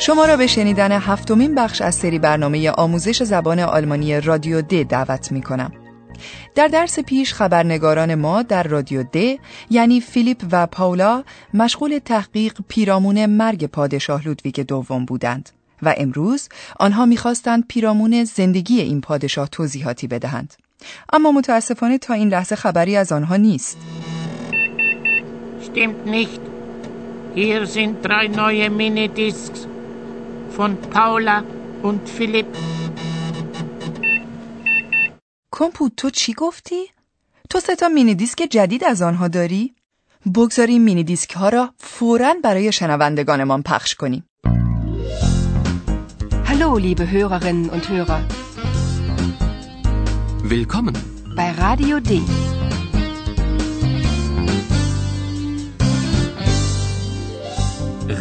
شما را به شنیدن هفتمین بخش از سری برنامه آموزش زبان آلمانی رادیو د دعوت می کنم. در درس پیش خبرنگاران ما در رادیو د یعنی فیلیپ و پاولا مشغول تحقیق پیرامون مرگ پادشاه لودویگ دوم بودند و امروز آنها می‌خواستند پیرامون زندگی این پادشاه توضیحاتی بدهند. اما متاسفانه تا این لحظه خبری از آنها نیست. Stimmt nicht. Hier sind drei neue Minidiscs von Paula und Philipp. کمپوت تو چی گفتی؟ تو سه تا مینی دیسک جدید از آنها داری؟ بگذاریم مینی دیسک ها را فوراً برای شنوندگانمان پخش کنیم. Hallo, liebe Hörerinnen und Hörer. Willkommen. Bei Radio D.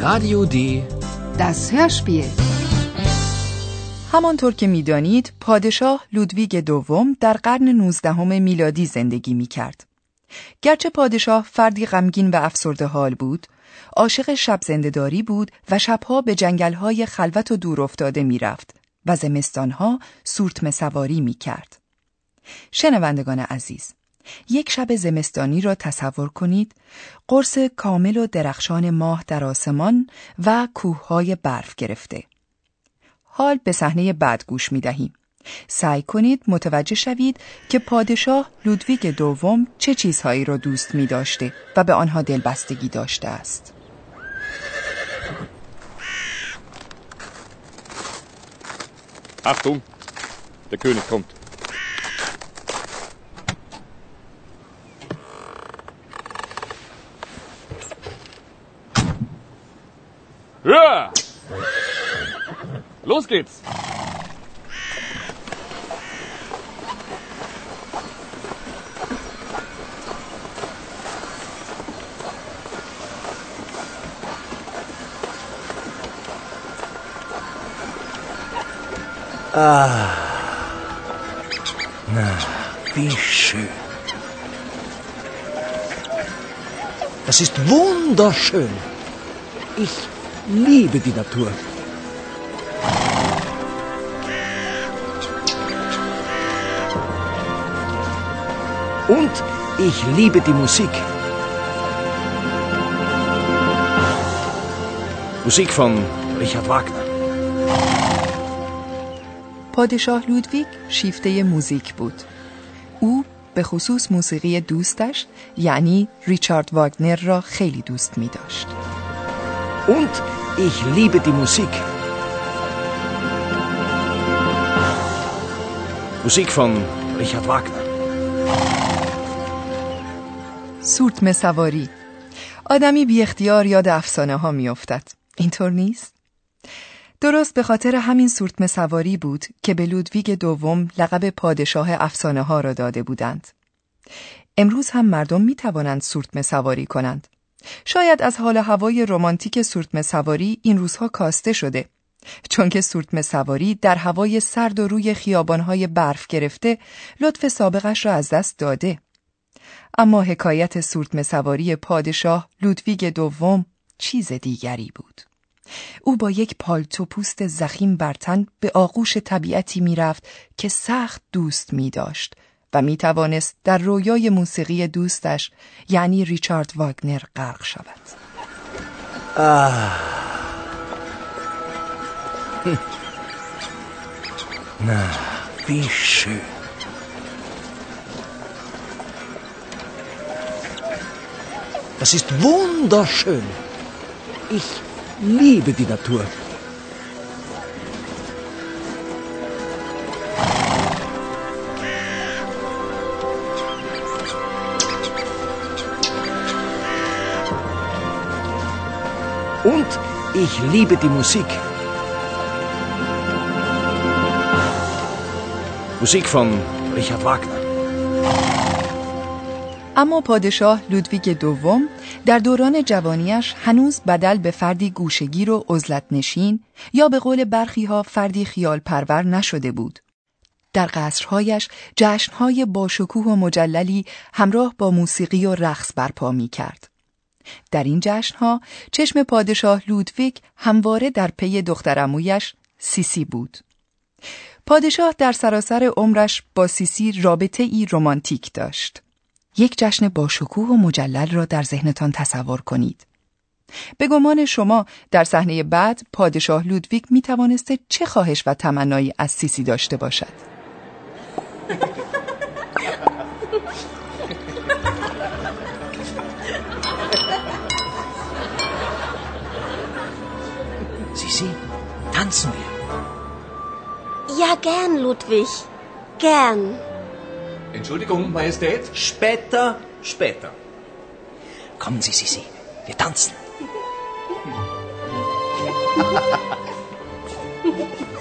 Radio D. Das Hörspiel. همانطور که می‌دانید پادشاه لودویگ دوم در قرن 19 میلادی زندگی می کرد. گرچه پادشاه فردی غمگین و افسرده حال بود، عاشق شب زندهداری بود و شبها به جنگلهای خلوت و دور افتاده می رفت و زمستانها سورتم سواری می کرد. شنوندگان عزیز، یک شب زمستانی را تصور کنید قرص کامل و درخشان ماه در آسمان و کوههای برف گرفته. حال به صحنه بعد گوش می دهیم. سعی کنید متوجه شوید که پادشاه لودویگ دوم چه چیزهایی را دوست می داشته و به آنها دلبستگی داشته است. Achtung, der König kommt. Ja! Los geht's! Wie schön. Das ist wunderschön. Ich liebe die Natur. Und ich liebe die Musik. Musik von Richard Wagner. پادشاه لودویگ شیفته موزیک بود. او به خصوص موسیقی دوستش یعنی ریچارد واگنر را خیلی دوست می داشت. Und ich liebe die Musik. Musik von Richard Wagner. سورتم سواری آدمی بی اختیار یاد افسانه ها می افتد. اینطور نیست؟ درست به خاطر همین سورتم سواری بود که به لودویگ دوم لقب پادشاه افسانه ها را داده بودند. امروز هم مردم می توانند سورتم سواری کنند. شاید از حال هوای رمانتیک سورتم سواری این روزها کاسته شده. چون که سورتم سواری در هوای سرد و روی خیابانهای برف گرفته لطف سابقش را از دست داده. اما حکایت سورتم سواری پادشاه لودویگ دوم چیز دیگری بود. او با یک پالتو پوست زخیم بر تن به آغوش طبیعتی می‌رفت که سخت دوست می داشت و می توانست در رویای موسیقی دوستش یعنی ریچارد واگنر غرق شود. Na, wie schön. Das ist wunderschön. Ich liebe die Natur. Und ich liebe die Musik. Musik von Richard Wagner. اما پادشاه لودویگ دوم در دوران جوانیش هنوز بدل به فردی گوشه‌گیر و عزلت نشین یا به قول برخی ها فردی خیال پرور نشده بود. در قصرهایش جشنهای باشکوه و مجللی همراه با موسیقی و رقص برپا می کرد. در این جشنها چشم پادشاه لودویگ همواره در پی دخترعمویش سیسی بود. پادشاه در سراسر عمرش با سیسی رابطه ای رومانتیک داشت. یک جشن باشکوه و مجلل را در ذهنتان تصور کنید. به گمان شما در صحنه بعد پادشاه لودویگ می توانسته چه خواهش و تمنایی از سیسی داشته باشد؟ tanzen wir. Ja, gern, Ludwig. Gern. Entschuldigung, Majestät? Später, später. Kommen Sie, Sisi, wir tanzen.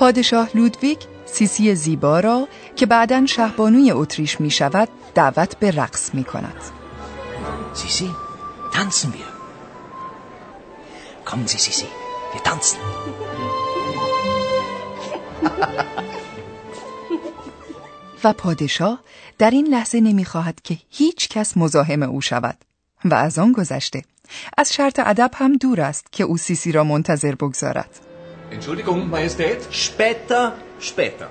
پادشاه لودویگ سیسی زیبا را که بعدا شهبانوی اتریش می شود دعوت به رقص می کند. Sisi, tanzen wir. Kommen Sie, Sisi, wir tanzen. و پادشاه در این لحظه نمی‌خواهد که هیچ کس مزاحم او شود و از آن گذشته از شرط ادب هم دور است که او سیسی را منتظر بگذارد Entschuldigung, Majestät? Später, später.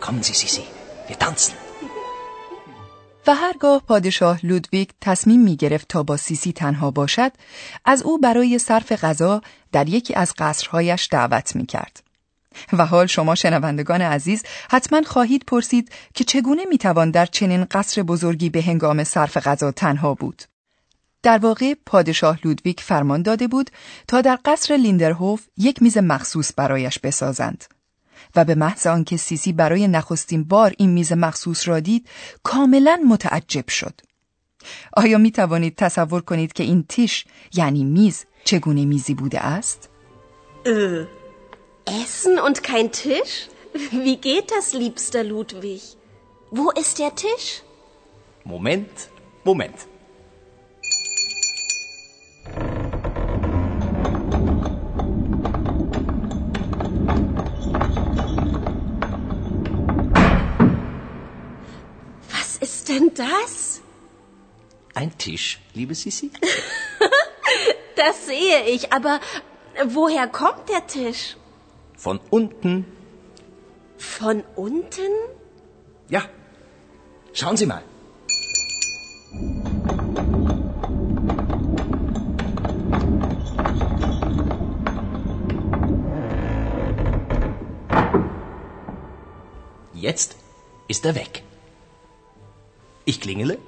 Kommen Sie, Sisi, wir tanzen. و هرگاه پادشاه لودویگ تصمیم می گرفت تا با سیسی تنها باشد از او برای صرف غذا در یکی از قصرهایش دعوت می کرد. و حال شما شنوندگان عزیز حتما خواهید پرسید که چگونه می توان در چنین قصر بزرگی به هنگام صرف غذا تنها بود. در واقع پادشاه لودویگ فرمان داده بود تا در قصر لیندرهوف یک میز مخصوص برایش بسازند و به محض آنکه سیسی برای نخستین بار این میز مخصوص را دید کاملا متعجب شد آیا می توانید تصور کنید که این تیش یعنی میز چگونه میزی بوده است؟ Essen und kein Tisch? Wie geht das, liebster Ludwig? Wo ist der Tisch? Moment, Moment. Das? Ein Tisch, liebe Sisi? Das sehe ich, aber woher kommt der Tisch? Von unten. Von unten? Ja. Schauen Sie mal. Jetzt ist er weg. Ich klingele,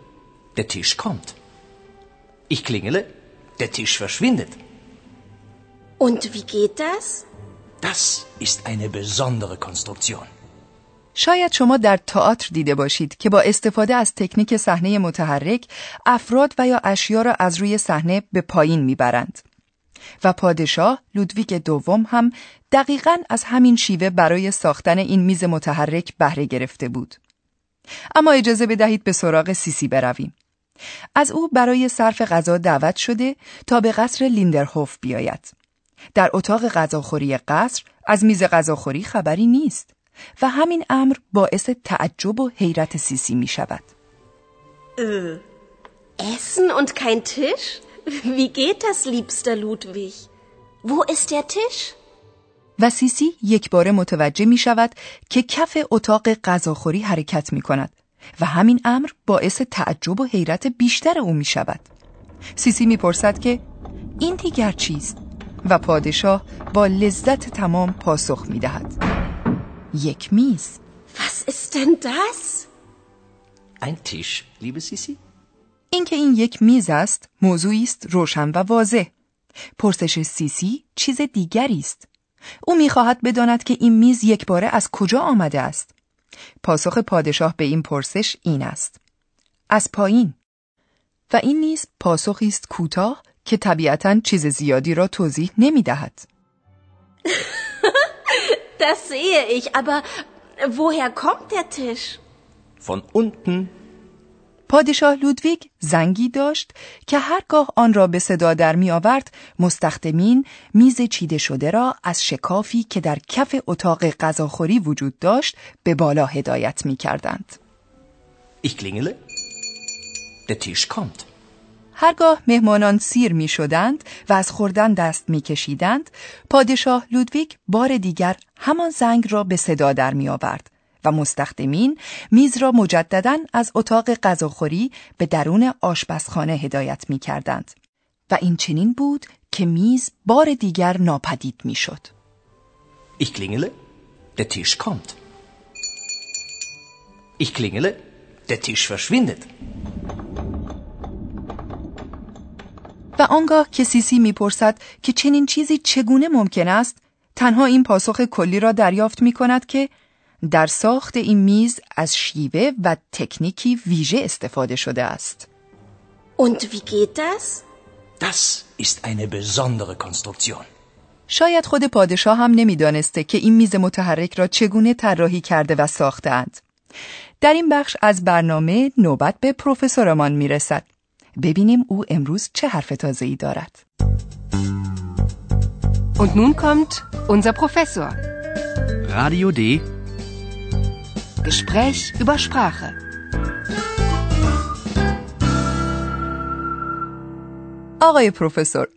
der Tisch kommt. Ich klingele, der Tisch verschwindet. Und wie geht das? Das ist eine besondere Konstruktion. شاید شما در تئاتر دیده باشید که با استفاده از تکنیک صحنه متحرک افراد و یا اشیا را از روی صحنه به پایین می‌برند و پادشاه لودویگ دوم هم دقیقا از همین شیوه برای ساختن این میز متحرک بهره گرفته بود اما اجازه بدهید به سراغ سیسی برویم از او برای صرف غذا دعوت شده تا به قصر لیندرهوف بیاید در اتاق غذاخوری قصر از میز غذاخوری خبری نیست و همین امر باعث تعجب و حیرت سیسی می شود. Essen und kein Tisch? Wie geht das, liebster Ludwig? Wo ist der Tisch? و سیسی یک بار متوجه می شود که کف اتاق غذاخوری حرکت می کند و همین امر باعث تعجب و حیرت بیشتر او می شود. سیسی می پرسد که این دیگر چیست؟ و پادشاه با لذت تمام پاسخ می دهد. یک میز Was ist denn das? Ein Tisch, liebe Sisi? اینکه این یک میز است موضوعی است روشن و واضح پرسش سیسی چیز دیگری است او می‌خواهد بداند که این میز یک باره از کجا آمده است پاسخ پادشاه به این پرسش این است از پایین و این نیز پاسخی است کوتاه که طبیعتا چیز زیادی را توضیح نمی دهد. Das sehe ich, aber woher kommt der Tisch? Von unten. پادشاه لودویگ زنگی داشت که هرگاه آن را به صدا در می آورد مستخدمین میز چیده شده را از شکافی که در کف اتاق غذاخوری وجود داشت به بالا هدایت می کردند. Ich klingele. Der Tisch kommt. هرگاه مهمانان سیر می شدند و از خوردن دست می کشیدند، پادشاه لودویگ بار دیگر همان زنگ را به صدا در می آورد و مستخدمین میز را مجددا از اتاق غذاخوری به درون آشپزخانه هدایت می کردند و این چنین بود که میز بار دیگر ناپدید می شد. Ich klingele. Der Tisch kommt. Ich klingele. Der Tisch verschwindet. و آنگاه که سیسی می‌پرسد که چنین چیزی چگونه ممکن است تنها این پاسخ کلی را دریافت می کند که در ساخت این میز از شیوه و تکنیکی ویژه استفاده شده است. Und wie geht das? Das ist eine besondere Konstruktion. شاید خود پادشاه هم نمی‌دانسته که این میز متحرک را چگونه طراحی کرده و ساختند. در این بخش از برنامه نوبت به پروفسورمان می‌رسد. ببینیم او امروز چه حرف تازه‌ای دارد. Und nun kommt unser Professor. Radio D. Gespräch über Sprache. آقای پروفسور،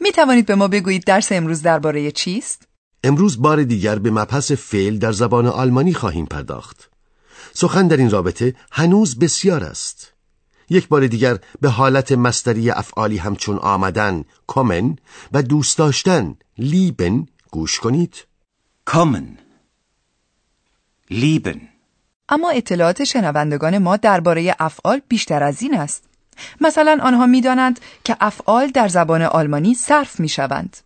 می توانید به ما بگویید درس امروز درباره چیست؟ امروز بار دیگر به مبحث فعل در زبان آلمانی خواهیم پرداخت. سخن در این رابطه هنوز بسیار است. یک بار دیگر به حالت مستری افعالی همچون آمدن کامن و دوست داشتن لیبن گوش کنید Kommen. Lieben. اما اطلاعات شنوندگان ما درباره افعال بیشتر از این است. مثلا آنها می‌دانند که افعال در زبان آلمانی صرف می شوند.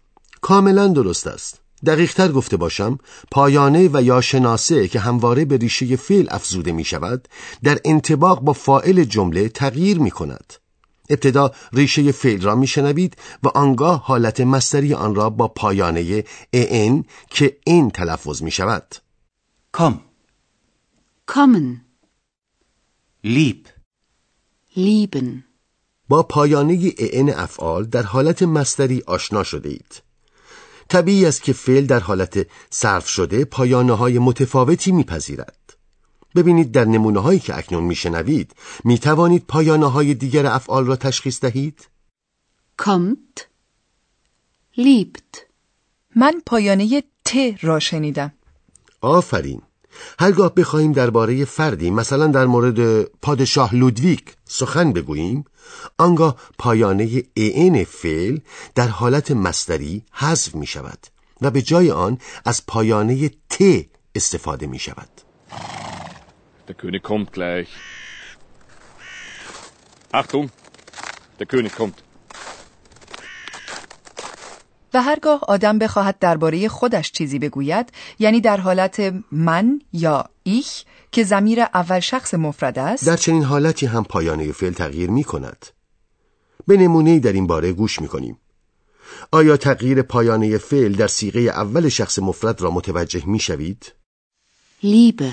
کاملا درست است دقیقتر گفته باشم پایانه و یا شناسه که همواره به ریشه فعل افزوده می شود در انتباق با فائل جمله تغییر می کند ابتدا ریشه فعل را می شنوید و آنگاه حالت مستری آن را با پایانه ان که این تلفظ می شود Komm. Kommen. Lieb. Lieben. با پایانه ان افعال در حالت مستری آشنا شده اید طبیعی است که فعل در حالت صرف شده پایانه های متفاوتی میپذیرد ببینید در نمونه هایی که اکنون میشنوید می توانید پایانه های دیگر افعال را تشخیص دهید Kommt. Liebt. من پایانه ت را شنیدم. آفرین هرگاه بخواهیم درباره فردی مثلا در مورد پادشاه لودویک سخن بگوییم آنگاه پایانه ان فعل در حالت مستری حذف می شود و به جای آن از پایانه ت استفاده می شود Der König kommt gleich. Achtung, der König. و هرگاه آدم بخواهد درباره خودش چیزی بگوید یعنی در حالت من یا ایش که زمیر اول شخص مفرد است در چنین حالتی هم پایانه فعل تغییر می کند به نمونه در این باره گوش می کنیم آیا تغییر پایانه فعل در سیغه اول شخص مفرد را متوجه می شوید؟ Liebe.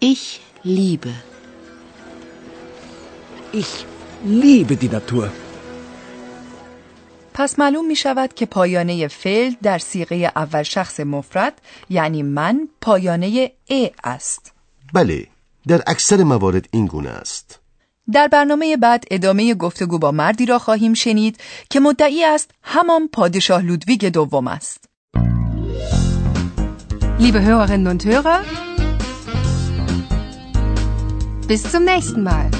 Ich liebe. Ich liebe die Natur. پس معلوم می شود که پایانه فعل در سیغه اول شخص مفرد یعنی من پایانه ا است. بله در اکثر موارد این گونه است. در برنامه بعد ادامه گفتگو با مردی را خواهیم شنید که مدعی است همان پادشاه لودویگ دوم است. Liebe Hörerinnen und Hörer, bis zum nächsten Mal.